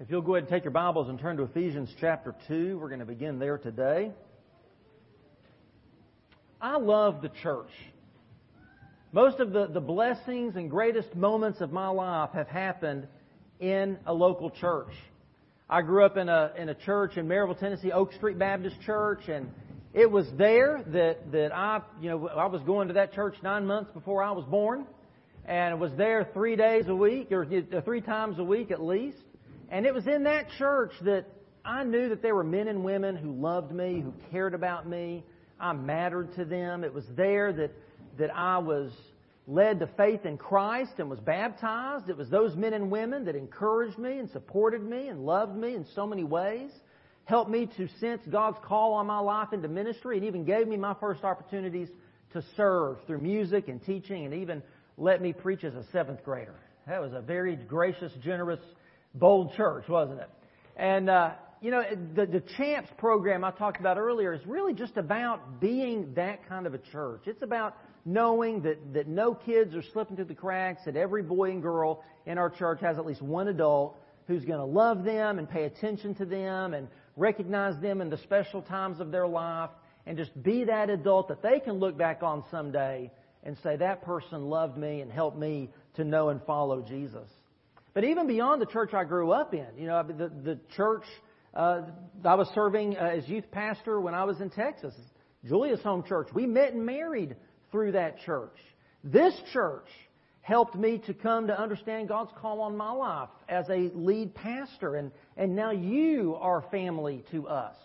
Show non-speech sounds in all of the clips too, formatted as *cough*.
If you'll go ahead and take your Bibles and turn to Ephesians chapter 2, we're going to begin there today. I love the church. Most of the, the blessings and greatest moments of my life have happened in a local church. I grew up in a, in a church in Maryville, Tennessee, Oak Street Baptist Church, and it was there that, that I, you know, I was going to that church nine months before I was born, and it was there three days a week, or uh, three times a week at least. And it was in that church that I knew that there were men and women who loved me, who cared about me. I mattered to them. It was there that, that I was led to faith in Christ and was baptized. It was those men and women that encouraged me and supported me and loved me in so many ways, helped me to sense God's call on my life into ministry, and even gave me my first opportunities to serve through music and teaching, and even let me preach as a seventh grader. That was a very gracious, generous bold church, wasn't it? And, uh, you know, the, the Champs program I talked about earlier is really just about being that kind of a church. It's about knowing that, that no kids are slipping through the cracks, that every boy and girl in our church has at least one adult who's going to love them and pay attention to them and recognize them in the special times of their life and just be that adult that they can look back on someday and say, that person loved me and helped me to know and follow Jesus. But even beyond the church I grew up in, you know, the, the church uh, I was serving uh, as youth pastor when I was in Texas, Julia's home church. We met and married through that church. This church helped me to come to understand God's call on my life as a lead pastor, and, and now you are family to us.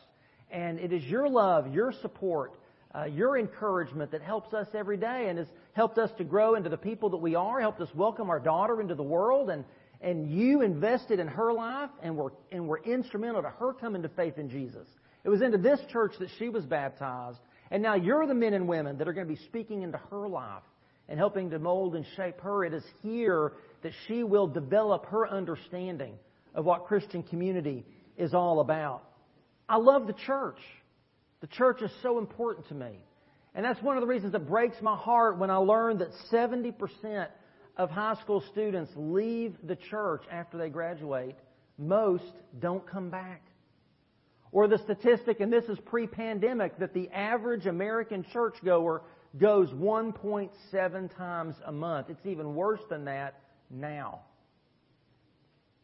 And it is your love, your support, uh, your encouragement that helps us every day and has helped us to grow into the people that we are, helped us welcome our daughter into the world, and, and you invested in her life and were, and were instrumental to her coming to faith in Jesus. It was into this church that she was baptized, and now you're the men and women that are going to be speaking into her life and helping to mold and shape her. It is here that she will develop her understanding of what Christian community is all about. I love the church. The church is so important to me. And that's one of the reasons that breaks my heart when I learn that 70% of high school students leave the church after they graduate, most don't come back. Or the statistic, and this is pre pandemic, that the average American churchgoer goes 1.7 times a month. It's even worse than that now.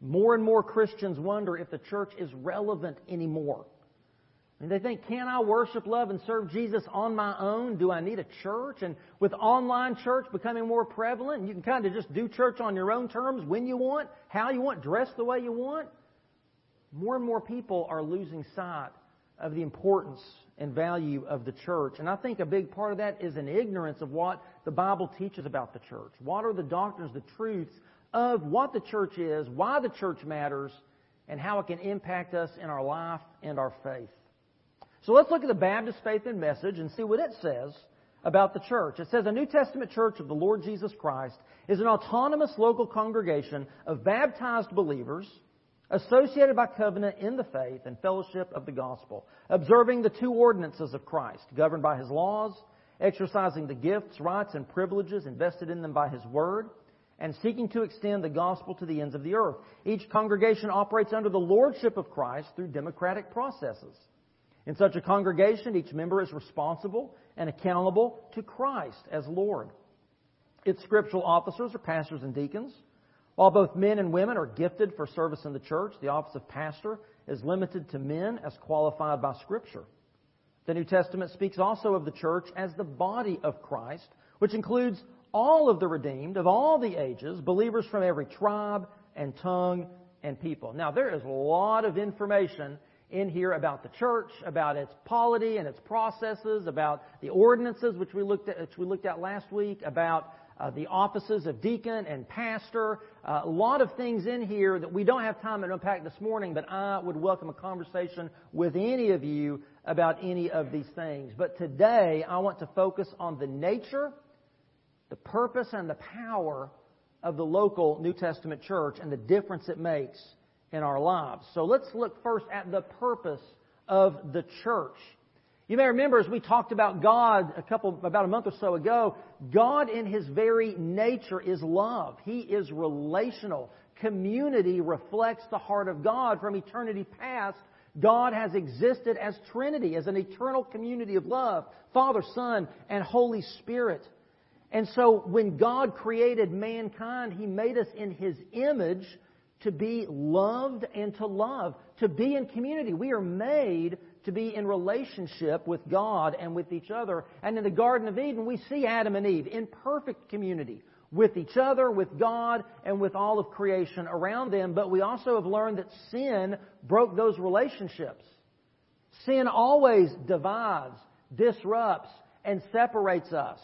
More and more Christians wonder if the church is relevant anymore. And they think, can I worship, love, and serve Jesus on my own? Do I need a church? And with online church becoming more prevalent, you can kind of just do church on your own terms when you want, how you want, dress the way you want. More and more people are losing sight of the importance and value of the church. And I think a big part of that is an ignorance of what the Bible teaches about the church. What are the doctrines, the truths of what the church is, why the church matters, and how it can impact us in our life and our faith. So let's look at the Baptist Faith and Message and see what it says about the church. It says a New Testament church of the Lord Jesus Christ is an autonomous local congregation of baptized believers associated by covenant in the faith and fellowship of the gospel, observing the two ordinances of Christ, governed by his laws, exercising the gifts, rights, and privileges invested in them by his word, and seeking to extend the gospel to the ends of the earth. Each congregation operates under the lordship of Christ through democratic processes. In such a congregation, each member is responsible and accountable to Christ as Lord. Its scriptural officers are pastors and deacons. While both men and women are gifted for service in the church, the office of pastor is limited to men as qualified by Scripture. The New Testament speaks also of the church as the body of Christ, which includes all of the redeemed of all the ages, believers from every tribe and tongue and people. Now, there is a lot of information in here about the church, about its polity and its processes, about the ordinances which we looked at, which we looked at last week, about uh, the offices of deacon and pastor. Uh, a lot of things in here that we don't have time to unpack this morning, but I would welcome a conversation with any of you about any of these things. But today, I want to focus on the nature, the purpose, and the power of the local New Testament church and the difference it makes in our lives. So let's look first at the purpose of the church. You may remember as we talked about God a couple, about a month or so ago, God in His very nature is love. He is relational. community reflects the heart of God from eternity past. God has existed as Trinity, as an eternal community of love Father, Son, and Holy Spirit. And so when God created mankind, He made us in His image to be loved and to love, to be in community. We are made to be in relationship with God and with each other. And in the Garden of Eden, we see Adam and Eve in perfect community with each other, with God, and with all of creation around them. But we also have learned that sin broke those relationships. Sin always divides, disrupts, and separates us.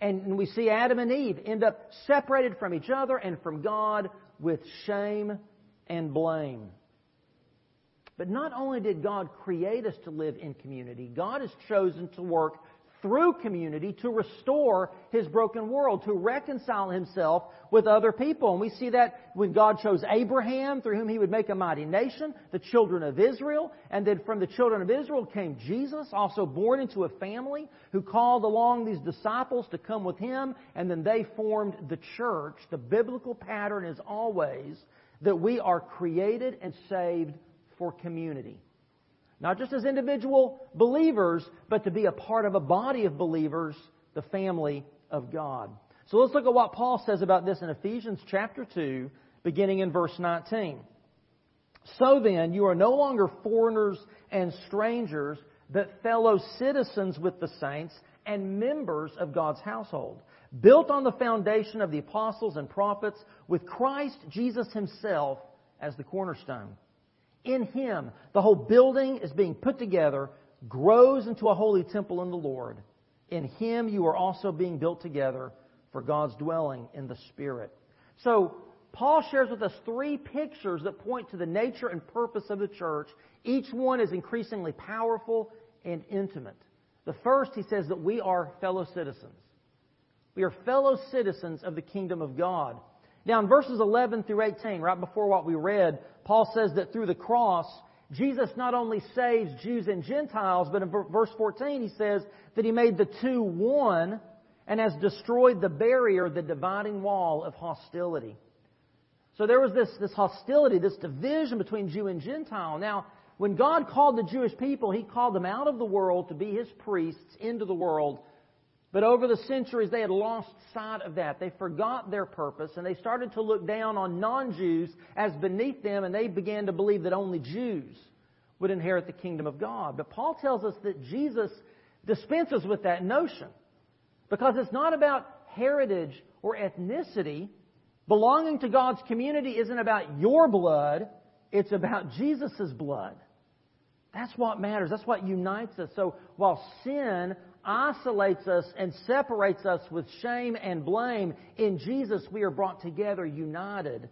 And we see Adam and Eve end up separated from each other and from God with shame and blame. But not only did God create us to live in community, God has chosen to work through community to restore his broken world, to reconcile himself with other people. And we see that when God chose Abraham, through whom he would make a mighty nation, the children of Israel, and then from the children of Israel came Jesus, also born into a family, who called along these disciples to come with him, and then they formed the church. The biblical pattern is always that we are created and saved for community. Not just as individual believers, but to be a part of a body of believers, the family of God. So let's look at what Paul says about this in Ephesians chapter 2, beginning in verse 19. So then, you are no longer foreigners and strangers, but fellow citizens with the saints and members of God's household, built on the foundation of the apostles and prophets, with Christ Jesus himself as the cornerstone in Him, the whole building is being put together, grows into a holy temple in the Lord. In Him, you are also being built together for God's dwelling in the Spirit. So, Paul shares with us three pictures that point to the nature and purpose of the church. Each one is increasingly powerful and intimate. The first, he says that we are fellow citizens. We are fellow citizens of the kingdom of God. Now, in verses 11 through 18, right before what we read, Paul says that through the cross, Jesus not only saves Jews and Gentiles, but in verse 14 he says that he made the two one and has destroyed the barrier, the dividing wall of hostility. So there was this, this hostility, this division between Jew and Gentile. Now, when God called the Jewish people, He called them out of the world to be His priests into the world but over the centuries, they had lost sight of that. They forgot their purpose and they started to look down on non Jews as beneath them, and they began to believe that only Jews would inherit the kingdom of God. But Paul tells us that Jesus dispenses with that notion because it's not about heritage or ethnicity. Belonging to God's community isn't about your blood, it's about Jesus' blood. That's what matters. That's what unites us. So while sin isolates us and separates us with shame and blame, in Jesus we are brought together united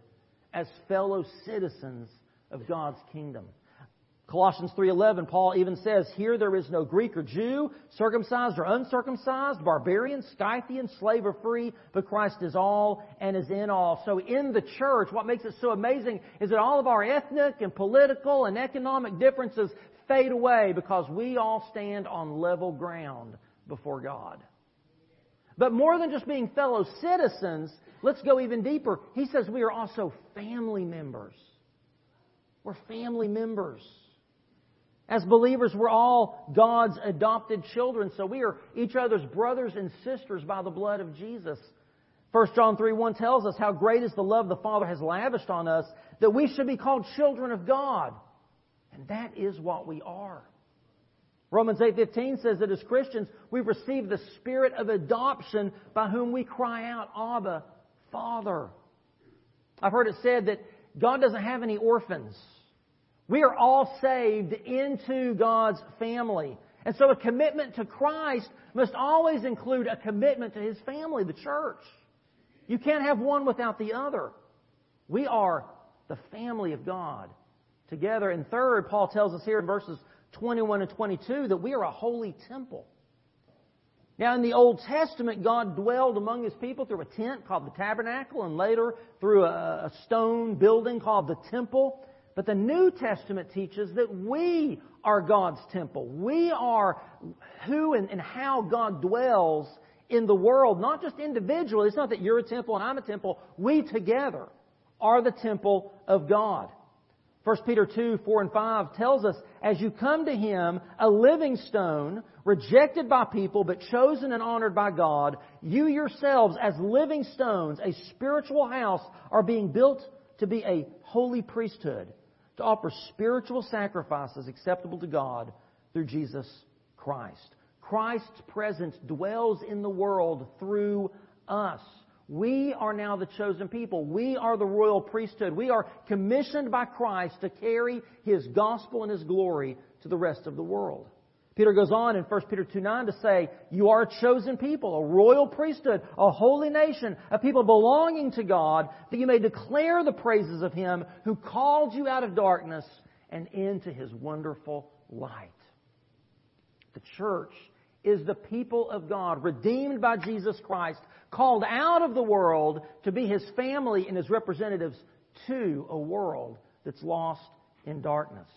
as fellow citizens of God's kingdom. Colossians 3:11 Paul even says, "Here there is no Greek or Jew, circumcised or uncircumcised, barbarian, Scythian, slave or free, but Christ is all and is in all." So in the church, what makes it so amazing is that all of our ethnic and political and economic differences fade away because we all stand on level ground before God. But more than just being fellow citizens, let's go even deeper. He says we are also family members. We're family members. As believers, we're all God's adopted children, so we are each other's brothers and sisters by the blood of Jesus. 1 John 3 1 tells us how great is the love the Father has lavished on us that we should be called children of God. And that is what we are. Romans 8:15 says that as Christians we've received the spirit of adoption by whom we cry out Abba, Father. I've heard it said that God doesn't have any orphans. We are all saved into God's family. And so a commitment to Christ must always include a commitment to His family, the church. You can't have one without the other. We are the family of God together. And third, Paul tells us here in verses 21 and 22 that we are a holy temple. Now, in the Old Testament, God dwelled among His people through a tent called the tabernacle and later through a, stone building called the temple. But the New Testament teaches that we are God's temple. We are who and how God dwells in the world, not just individually. It's not that you're a temple and I'm a temple. We together are the temple of God. 1 Peter 2, 4 and 5 tells us, as you come to Him, a living stone, rejected by people, but chosen and honored by God, you yourselves, as living stones, a spiritual house, are being built to be a holy priesthood, to offer spiritual sacrifices acceptable to God through Jesus Christ. Christ's presence dwells in the world through us. We are now the chosen people. We are the royal priesthood. We are commissioned by Christ to carry His gospel and His glory to the rest of the world. Peter goes on in 1 Peter 2 9 to say, You are a chosen people, a royal priesthood, a holy nation, a people belonging to God, that you may declare the praises of Him who called you out of darkness and into His wonderful light. The church is the people of God, redeemed by Jesus Christ, called out of the world to be his family and his representatives to a world that's lost in darkness.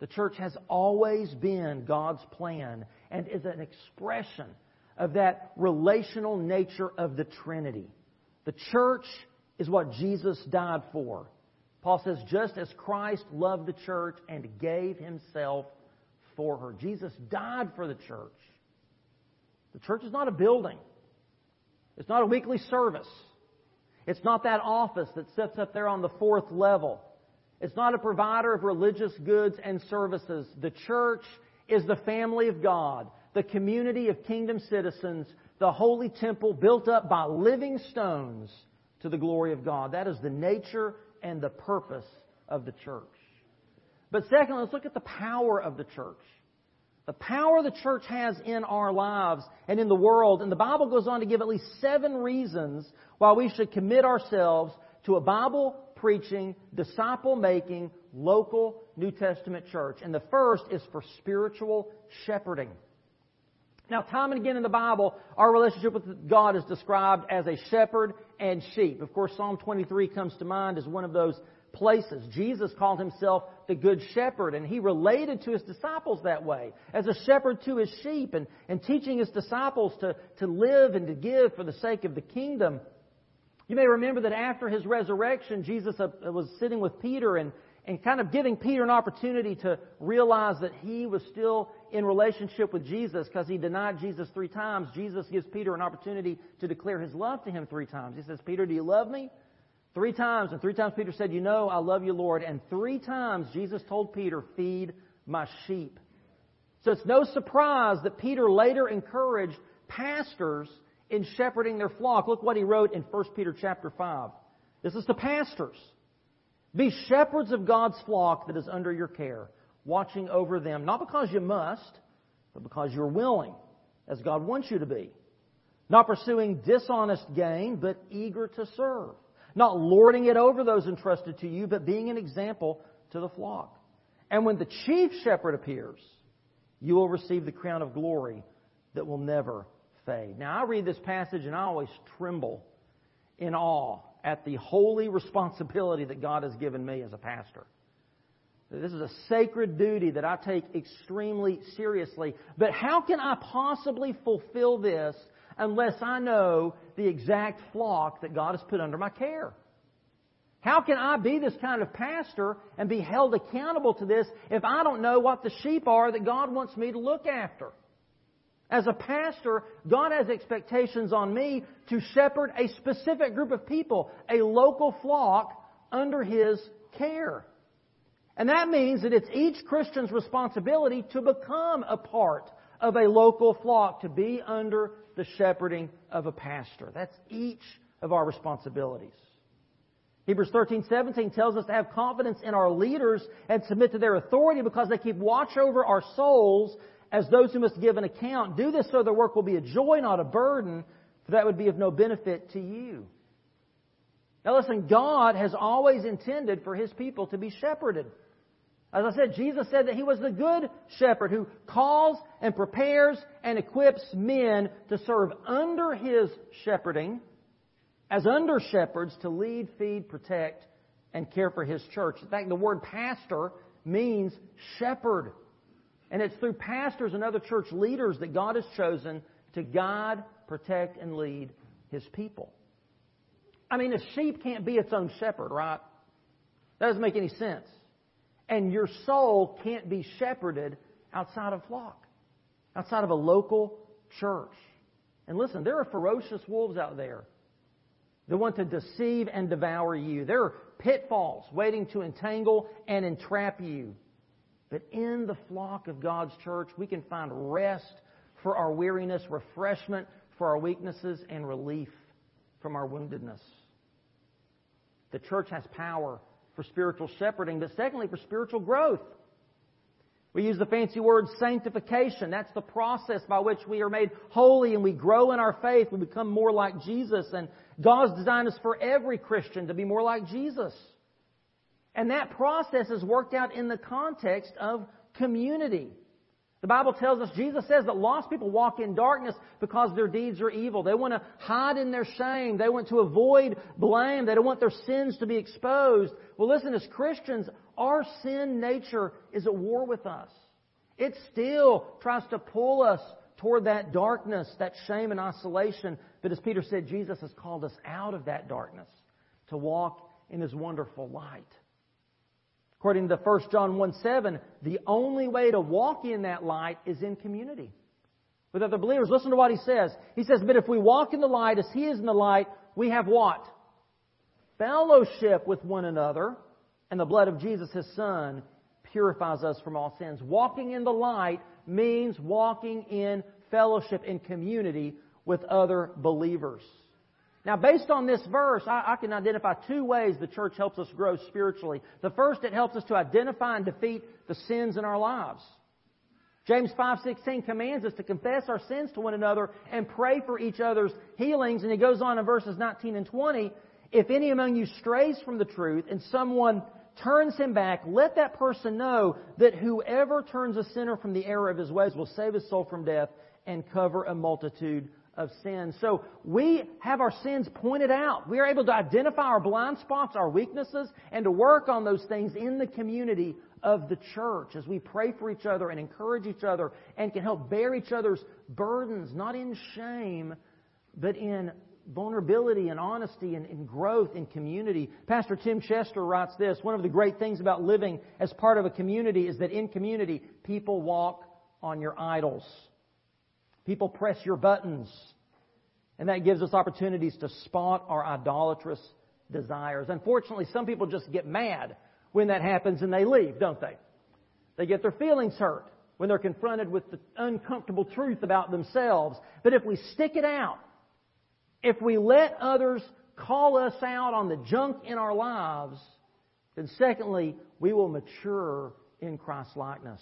The church has always been God's plan and is an expression of that relational nature of the Trinity. The church is what Jesus died for. Paul says, just as Christ loved the church and gave himself for her. Jesus died for the church. The church is not a building. It's not a weekly service. It's not that office that sits up there on the fourth level. It's not a provider of religious goods and services. The church is the family of God, the community of kingdom citizens, the holy temple built up by living stones to the glory of God. That is the nature and the purpose of the church. But second, let's look at the power of the church. The power the church has in our lives and in the world. And the Bible goes on to give at least seven reasons why we should commit ourselves to a Bible preaching, disciple making, local New Testament church. And the first is for spiritual shepherding. Now, time and again in the Bible, our relationship with God is described as a shepherd and sheep. Of course, Psalm 23 comes to mind as one of those places. Jesus called himself the Good Shepherd, and he related to his disciples that way, as a shepherd to his sheep, and, and teaching his disciples to, to live and to give for the sake of the kingdom. You may remember that after his resurrection, Jesus uh, was sitting with Peter and, and kind of giving Peter an opportunity to realize that he was still in relationship with Jesus because he denied Jesus three times. Jesus gives Peter an opportunity to declare his love to him three times. He says, Peter, do you love me? Three times, and three times Peter said, You know, I love you, Lord. And three times Jesus told Peter, Feed my sheep. So it's no surprise that Peter later encouraged pastors in shepherding their flock. Look what he wrote in 1 Peter chapter 5. This is to pastors. Be shepherds of God's flock that is under your care, watching over them, not because you must, but because you're willing, as God wants you to be. Not pursuing dishonest gain, but eager to serve not lording it over those entrusted to you, but being an example to the flock. And when the chief shepherd appears, you will receive the crown of glory that will never fade. Now, I read this passage and I always tremble in awe at the holy responsibility that God has given me as a pastor. This is a sacred duty that I take extremely seriously. But how can I possibly fulfill this unless I know the exact flock that God has put under my care. How can I be this kind of pastor and be held accountable to this if I don't know what the sheep are that God wants me to look after? As a pastor, God has expectations on me to shepherd a specific group of people, a local flock under His care. And that means that it's each Christian's responsibility to become a part of a local flock, to be under the shepherding of a pastor. That's each of our responsibilities. Hebrews 13, 17 tells us to have confidence in our leaders and submit to their authority because they keep watch over our souls as those who must give an account. Do this so their work will be a joy, not a burden, for that would be of no benefit to you. Now listen, God has always intended for His people to be shepherded. As I said, Jesus said that He was the good shepherd who calls and prepares and equips men to serve under His shepherding as under shepherds to lead, feed, protect, and care for His church. In fact, the word pastor means shepherd. And it's through pastors and other church leaders that God has chosen to guide, protect, and lead His people. I mean, a sheep can't be its own shepherd, right? That doesn't make any sense. And your soul can't be shepherded outside of flock, outside of a local church. And listen, there are ferocious wolves out there that want to deceive and devour you. There are pitfalls waiting to entangle and entrap you. But in the flock of God's church, we can find rest for our weariness, refreshment for our weaknesses, and relief from our woundedness. The church has power for spiritual shepherding, but secondly, for spiritual growth. We use the fancy word sanctification. That's the process by which we are made holy and we grow in our faith. We become more like Jesus. And God's designed us for every Christian to be more like Jesus. And that process is worked out in the context of community. The Bible tells us, Jesus says that lost people walk in darkness because their deeds are evil. They want to hide in their shame. They want to avoid blame. They don't want their sins to be exposed. Well, listen, as Christians, our sin nature is at war with us. It still tries to pull us toward that darkness, that shame and isolation. But as Peter said, Jesus has called us out of that darkness to walk in His wonderful light. According to 1 John 1 7, the only way to walk in that light is in community with other believers. Listen to what he says. He says, But if we walk in the light as he is in the light, we have what? Fellowship with one another, and the blood of Jesus, his son, purifies us from all sins. Walking in the light means walking in fellowship, in community with other believers. Now, based on this verse, I, I, can identify two ways the church helps us grow spiritually. The first, it helps us to identify and defeat the sins in our lives. James 5:16 commands us to confess our sins to one another and pray for each other's healings, and he goes on in verses 19 and 20, if any among you strays from the truth and someone turns him back, let that person know that whoever turns a sinner from the error of his ways will save his soul from death and cover a multitude of sin. So we have our sins pointed out. We are able to identify our blind spots, our weaknesses, and to work on those things in the community of the church as we pray for each other and encourage each other and can help bear each other's burdens, not in shame, but in vulnerability and honesty and, and growth in community. Pastor Tim Chester writes this One of the great things about living as part of a community is that in community, people walk on your idols. People press your buttons. And that gives us opportunities to spot our idolatrous desires. Unfortunately, some people just get mad when that happens and they leave, don't they? They get their feelings hurt when they're confronted with the uncomfortable truth about themselves. But if we stick it out, if we let others call us out on the junk in our lives, then secondly, we will mature in Christ's likeness.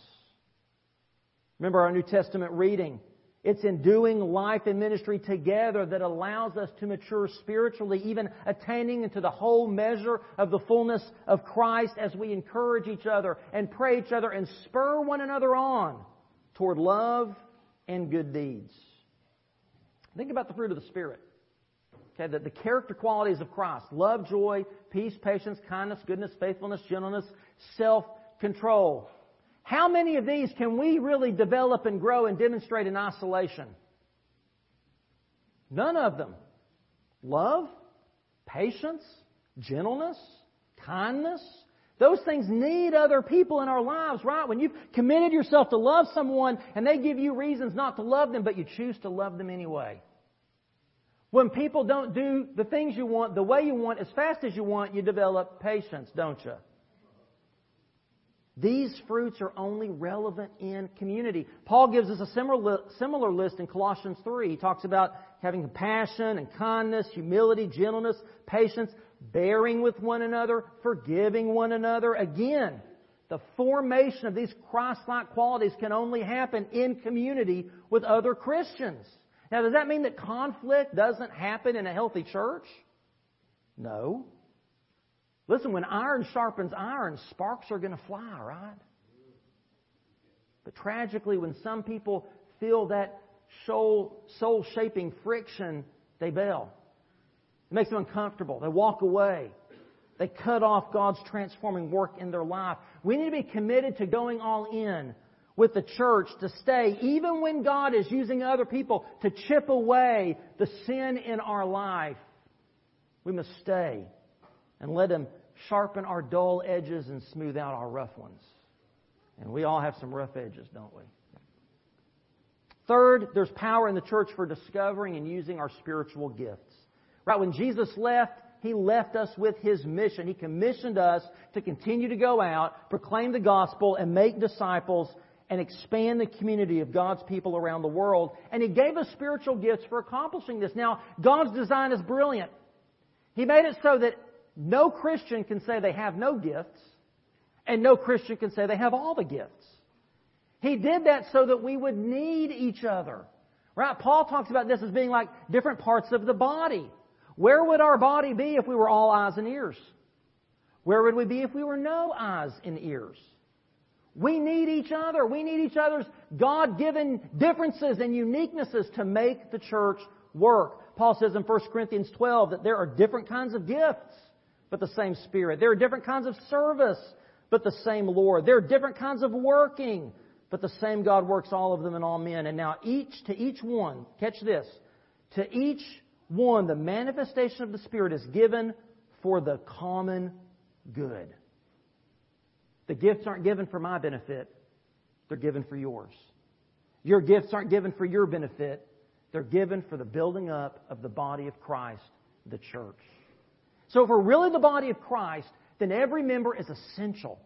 Remember our New Testament reading it's in doing life and ministry together that allows us to mature spiritually, even attaining into the whole measure of the fullness of Christ as we encourage each other and pray each other and spur one another on toward love and good deeds. Think about the fruit of the Spirit. Okay, the, the character qualities of Christ love, joy, peace, patience, kindness, goodness, faithfulness, gentleness, self control. How many of these can we really develop and grow and demonstrate in isolation? None of them. Love, patience, gentleness, kindness. Those things need other people in our lives, right? When you've committed yourself to love someone and they give you reasons not to love them, but you choose to love them anyway. When people don't do the things you want the way you want as fast as you want, you develop patience, don't you? These fruits are only relevant in community. Paul gives us a similar, similar list in Colossians 3. He talks about having compassion and kindness, humility, gentleness, patience, bearing with one another, forgiving one another. Again, the formation of these Christ-like qualities can only happen in community with other Christians. Now, does that mean that conflict doesn't happen in a healthy church? No. Listen, when iron sharpens iron, sparks are going to fly, right? But tragically, when some people feel that soul shaping friction, they bail. It makes them uncomfortable. They walk away. They cut off God's transforming work in their life. We need to be committed to going all in with the church to stay, even when God is using other people to chip away the sin in our life. We must stay and let Him sharpen our dull edges and smooth out our rough ones. And we all have some rough edges, don't we? Third, there's power in the church for discovering and using our spiritual gifts. Right? When Jesus left, He left us with His mission. He commissioned us to continue to go out, proclaim the gospel, and make disciples and expand the community of God's people around the world. And He gave us spiritual gifts for accomplishing this. Now, God's design is brilliant. He made it so that no Christian can say they have no gifts, and no Christian can say they have all the gifts. He did that so that we would need each other. Right? Paul talks about this as being like different parts of the body. Where would our body be if we were all eyes and ears? Where would we be if we were no eyes and ears? We need each other. We need each other's God given differences and uniquenesses to make the church work. Paul says in 1 Corinthians 12 that there are different kinds of gifts, but the same Spirit. There are different kinds of service, but the same Lord. There are different kinds of working, but the same God works all of them in all men. And now each, to each one, catch this, to each one, the manifestation of the Spirit is given for the common good. The gifts aren't given for my benefit, they're given for yours. Your gifts aren't given for your benefit, they're given for the building up of the body of Christ, the church. So if we're really the body of Christ, then every member is essential.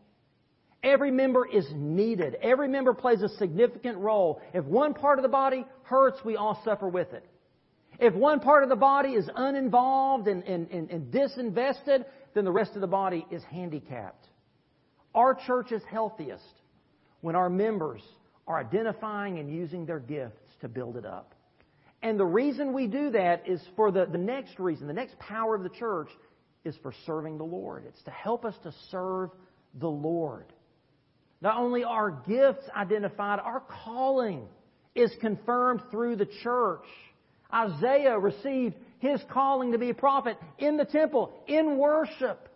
Every member is needed. Every member plays a significant role. If one part of the body hurts, we all suffer with it. If one part of the body is uninvolved and, and, and, and disinvested, then the rest of the body is handicapped. Our church is healthiest when our members are identifying and using their gifts to build it up. And the reason we do that is for the, the next reason, the next power of the church is for serving the Lord. It's to help us to serve the Lord. Not only are gifts identified, our calling is confirmed through the church. Isaiah received his calling to be a prophet in the temple, in worship.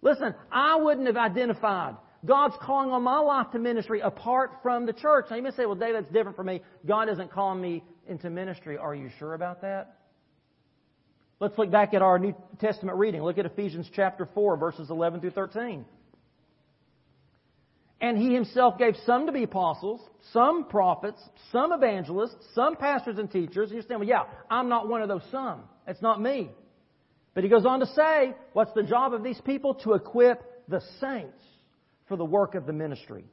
Listen, I wouldn't have identified God's calling on my life to ministry apart from the church. Now you may say, well, David, that's different for me. God isn't calling me into ministry. Are you sure about that? Let's look back at our New Testament reading. Look at Ephesians chapter 4, verses 11 through 13. And he himself gave some to be apostles, some prophets, some evangelists, some pastors and teachers. And you're saying, well, yeah, I'm not one of those some. It's not me. But he goes on to say, what's the job of these people? To equip the saints for the work of the ministry,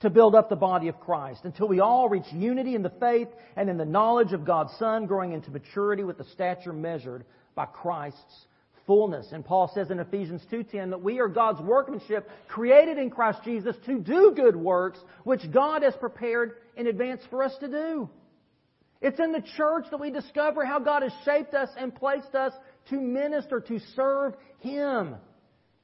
to build up the body of Christ until we all reach unity in the faith and in the knowledge of God's Son, growing into maturity with the stature measured by Christ's fullness. And Paul says in Ephesians 2:10 that we are God's workmanship created in Christ Jesus to do good works which God has prepared in advance for us to do. It's in the church that we discover how God has shaped us and placed us to minister, to serve Him.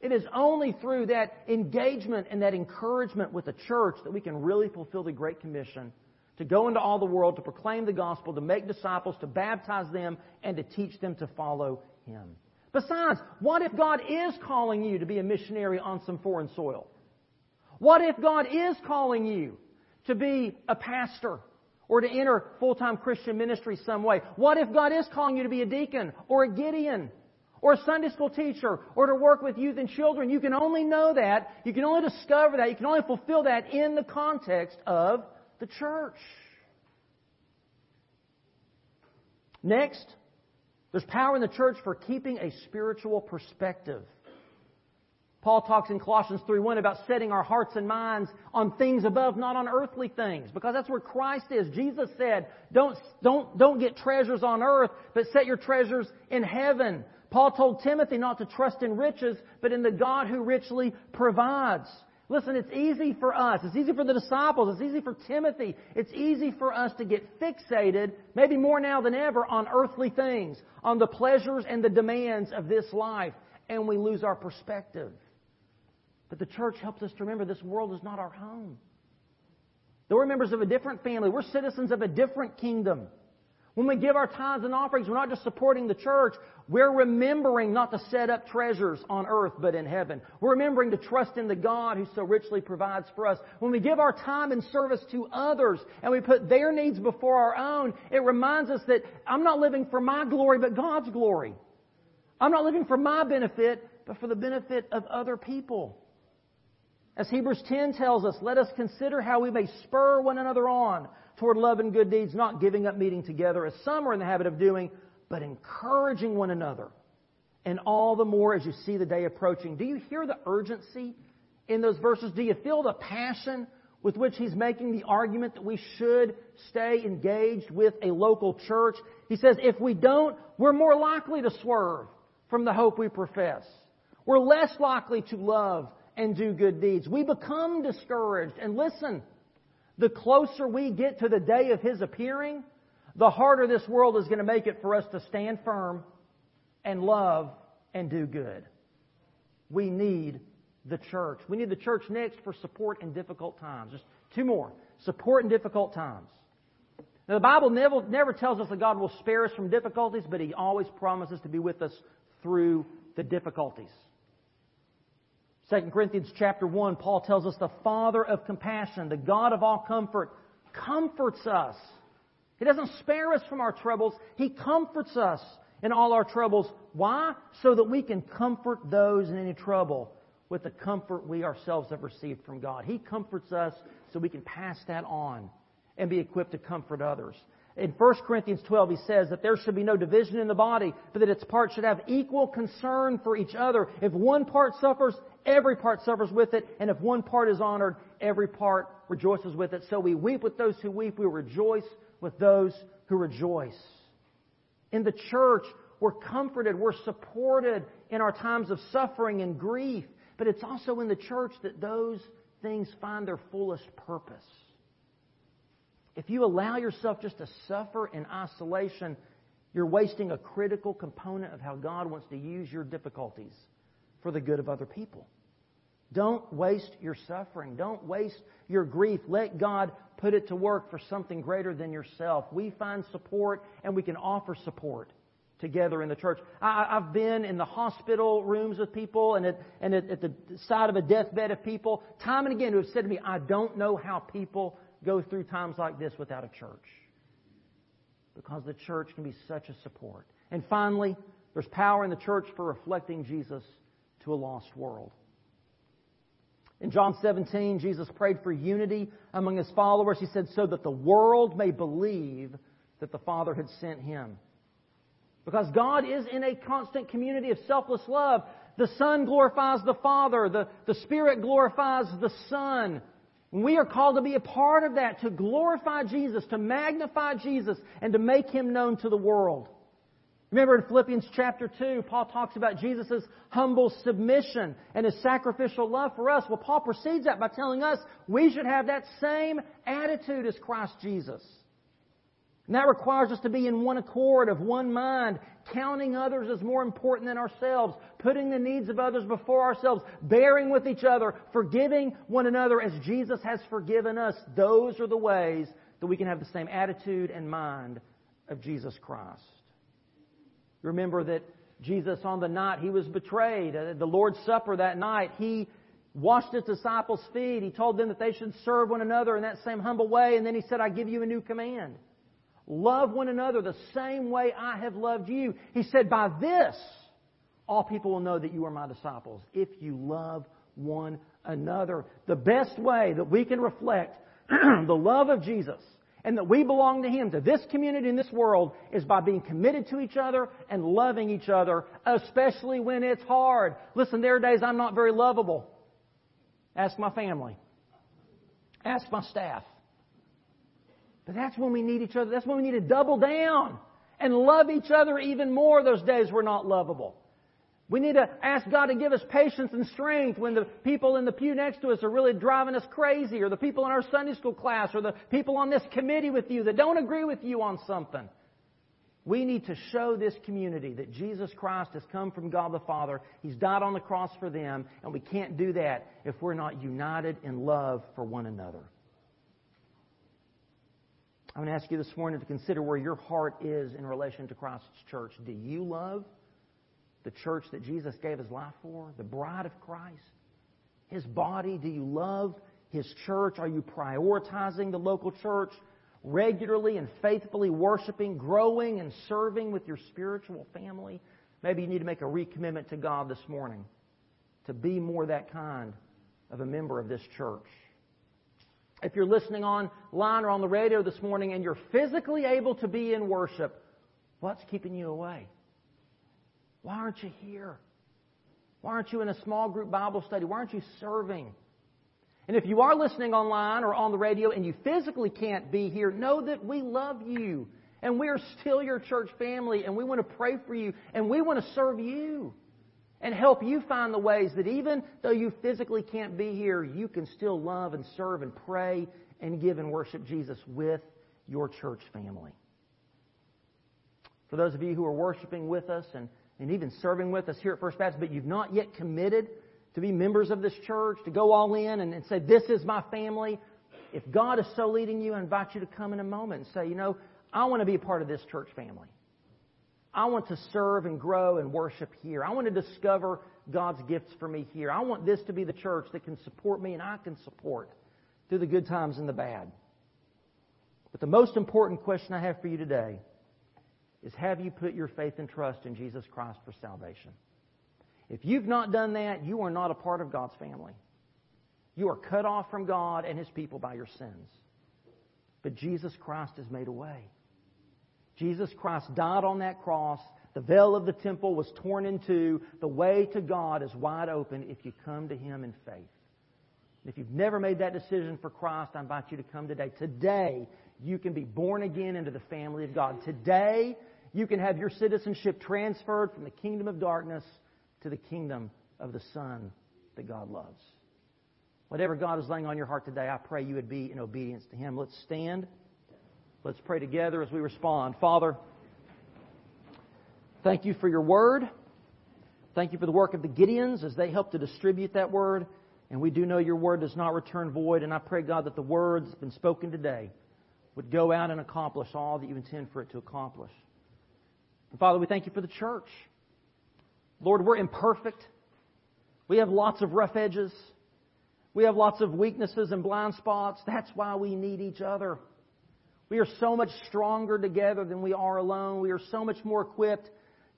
It is only through that engagement and that encouragement with the church that we can really fulfill the Great Commission to go into all the world, to proclaim the gospel, to make disciples, to baptize them, and to teach them to follow Him. Besides, what if God is calling you to be a missionary on some foreign soil? What if God is calling you to be a pastor or to enter full-time Christian ministry some way? What if God is calling you to be a deacon or a Gideon or a Sunday school teacher or to work with youth and children? You can only know that, you can only discover that, you can only fulfill that in the context of the church. Next, there's power in the church for keeping a spiritual perspective. Paul talks in Colossians 3:1 about setting our hearts and minds on things above, not on earthly things, because that's where Christ is. Jesus said, "Don't don't don't get treasures on earth, but set your treasures in heaven." Paul told Timothy not to trust in riches, but in the God who richly provides. Listen, it's easy for us. It's easy for the disciples. It's easy for Timothy. It's easy for us to get fixated, maybe more now than ever, on earthly things, on the pleasures and the demands of this life, and we lose our perspective. But the church helps us to remember this world is not our home. We're members of a different family, we're citizens of a different kingdom. When we give our tithes and offerings, we're not just supporting the church, we're remembering not to set up treasures on earth but in heaven. We're remembering to trust in the God who so richly provides for us. When we give our time and service to others and we put their needs before our own, it reminds us that I'm not living for my glory but God's glory. I'm not living for my benefit, but for the benefit of other people. As Hebrews 10 tells us, let us consider how we may spur one another on toward love and good deeds, not giving up meeting together as some are in the habit of doing, but encouraging one another. And all the more as you see the day approaching. Do you hear the urgency in those verses? Do you feel the passion with which he's making the argument that we should stay engaged with a local church? He says, if we don't, we're more likely to swerve from the hope we profess. We're less likely to love and do good deeds. We become discouraged. And listen, the closer we get to the day of His appearing, the harder this world is going to make it for us to stand firm and love and do good. We need the church. We need the church next for support in difficult times. Just two more. Support in difficult times. Now, the Bible never, never tells us that God will spare us from difficulties, but He always promises to be with us through the difficulties. 2 Corinthians chapter 1, Paul tells us the Father of compassion, the God of all comfort, comforts us. He doesn't spare us from our troubles. He comforts us in all our troubles. Why? So that we can comfort those in any trouble with the comfort we ourselves have received from God. He comforts us so we can pass that on and be equipped to comfort others. In 1 Corinthians 12, he says that there should be no division in the body, but that its parts should have equal concern for each other. If one part suffers, every part suffers with it, and if one part is honored, every part rejoices with it. So we weep with those who weep, we rejoice with those who rejoice. In the church, we're comforted, we're supported in our times of suffering and grief, but it's also in the church that those things find their fullest purpose. If you allow yourself just to suffer in isolation, you're wasting a critical component of how God wants to use your difficulties for the good of other people. Don't waste your suffering. Don't waste your grief. Let God put it to work for something greater than yourself. We find support and we can offer support together in the church. I, have been in the hospital rooms with people and, at, and at, at the side of a deathbed of people, time and again, who have said to me, I don't know how people go through times like this without a church. Because the church can be such a support. And finally, there's power in the church for reflecting Jesus to a lost world. In John 17, Jesus prayed for unity among his followers. He said, so that the world may believe that the Father had sent him. Because God is in a constant community of selfless love. The Son glorifies the Father. The, the Spirit glorifies the Son. We are called to be a part of that, to glorify Jesus, to magnify Jesus, and to make Him known to the world. Remember in Philippians chapter 2, Paul talks about Jesus' humble submission and his sacrificial love for us. Well, Paul precedes that by telling us we should have that same attitude as Christ Jesus. And that requires us to be in one accord, of one mind, counting others as more important than ourselves, putting the needs of others before ourselves, bearing with each other, forgiving one another as Jesus has forgiven us. Those are the ways that we can have the same attitude and mind of Jesus Christ. Remember that Jesus, on the night he was betrayed, uh, the Lord's Supper that night, he washed his disciples' feet. He told them that they should serve one another in that same humble way, and then he said, I give you a new command. Love one another the same way I have loved you. He said, By this, all people will know that you are my disciples, if you love one another. The best way that we can reflect *clears throat* the love of Jesus and that we belong to Him, to this community in this world, is by being committed to each other and loving each other, especially when it's hard. Listen, there are days I'm not very lovable. Ask my family. Ask my staff. But that's when we need each other. That's when we need to double down and love each other even more those days we're not lovable. We need to ask God to give us patience and strength when the people in the pew next to us are really driving us crazy, or the people in our Sunday school class, or the people on this committee with you that don't agree with you on something. We need to show this community that Jesus Christ has come from God the Father. He's died on the cross for them, and we can't do that if we're not united in love for one another. I'm going to ask you this morning to consider where your heart is in relation to Christ's church. Do you love the church that Jesus gave his life for, the bride of Christ? His body? Do you love his church? Are you prioritizing the local church? Regularly and faithfully worshiping, growing and serving with your spiritual family? Maybe you need to make a recommitment to God this morning to be more that kind of a member of this church. If you're listening online or on the radio this morning and you're physically able to be in worship, what's keeping you away? Why aren't you here? Why aren't you in a small group Bible study? Why aren't you serving? And if you are listening online or on the radio and you physically can't be here, know that we love you and we are still your church family and we want to pray for you and we want to serve you and help you find the ways that even though you physically can't be here, you can still love and serve and pray and give and worship Jesus with your church family. For those of you who are worshiping with us and, and even serving with us here at First Baptist, but you've not yet committed to be members of this church, to go all in and, and say, This is my family. If God is so leading you, I invite you to come in a moment and say, You know, I want to be a part of this church family. I want to serve and grow and worship here. I want to discover God's gifts for me here. I want this to be the church that can support me and I can support through the good times and the bad. But the most important question I have for you today is have you put your faith and trust in Jesus Christ for salvation? If you've not done that, you are not a part of God's family. You are cut off from God and His people by your sins. But Jesus Christ has made a way. Jesus Christ died on that cross. The veil of the temple was torn in two. The way to God is wide open if you come to Him in faith. If you've never made that decision for Christ, I invite you to come today. Today, you can be born again into the family of God. Today, you can have your citizenship transferred from the kingdom of darkness to the kingdom of the Son that God loves. Whatever God is laying on your heart today, I pray you would be in obedience to Him. Let's stand. Let's pray together as we respond. Father, thank you for your word. Thank you for the work of the Gideons as they help to distribute that word. And we do know your word does not return void. And I pray, God, that the words that been spoken today would go out and accomplish all that you intend for it to accomplish. And Father, we thank you for the church. Lord, we're imperfect. We have lots of rough edges. We have lots of weaknesses and blind spots. That's why we need each other. We are so much stronger together than we are alone. We are so much more equipped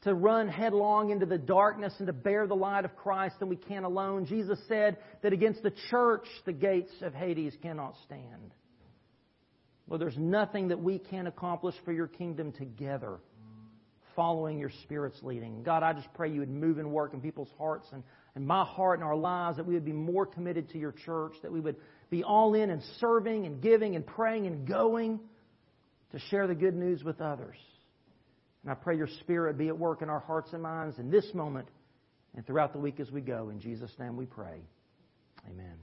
to run headlong into the darkness and to bear the light of Christ than we can alone. Jesus said that against the church, the gates of Hades cannot stand. Well, there's nothing that we can accomplish for your kingdom together following your Spirit's leading. God, I just pray you would move and work in people's hearts and, and my heart and our lives, that we would be more committed to your church, that we would be all in and serving and giving and praying and going to share the good news with others. And I pray your Spirit be at work in our hearts and minds in this moment and throughout the week as we go. In Jesus' name we pray. Amen.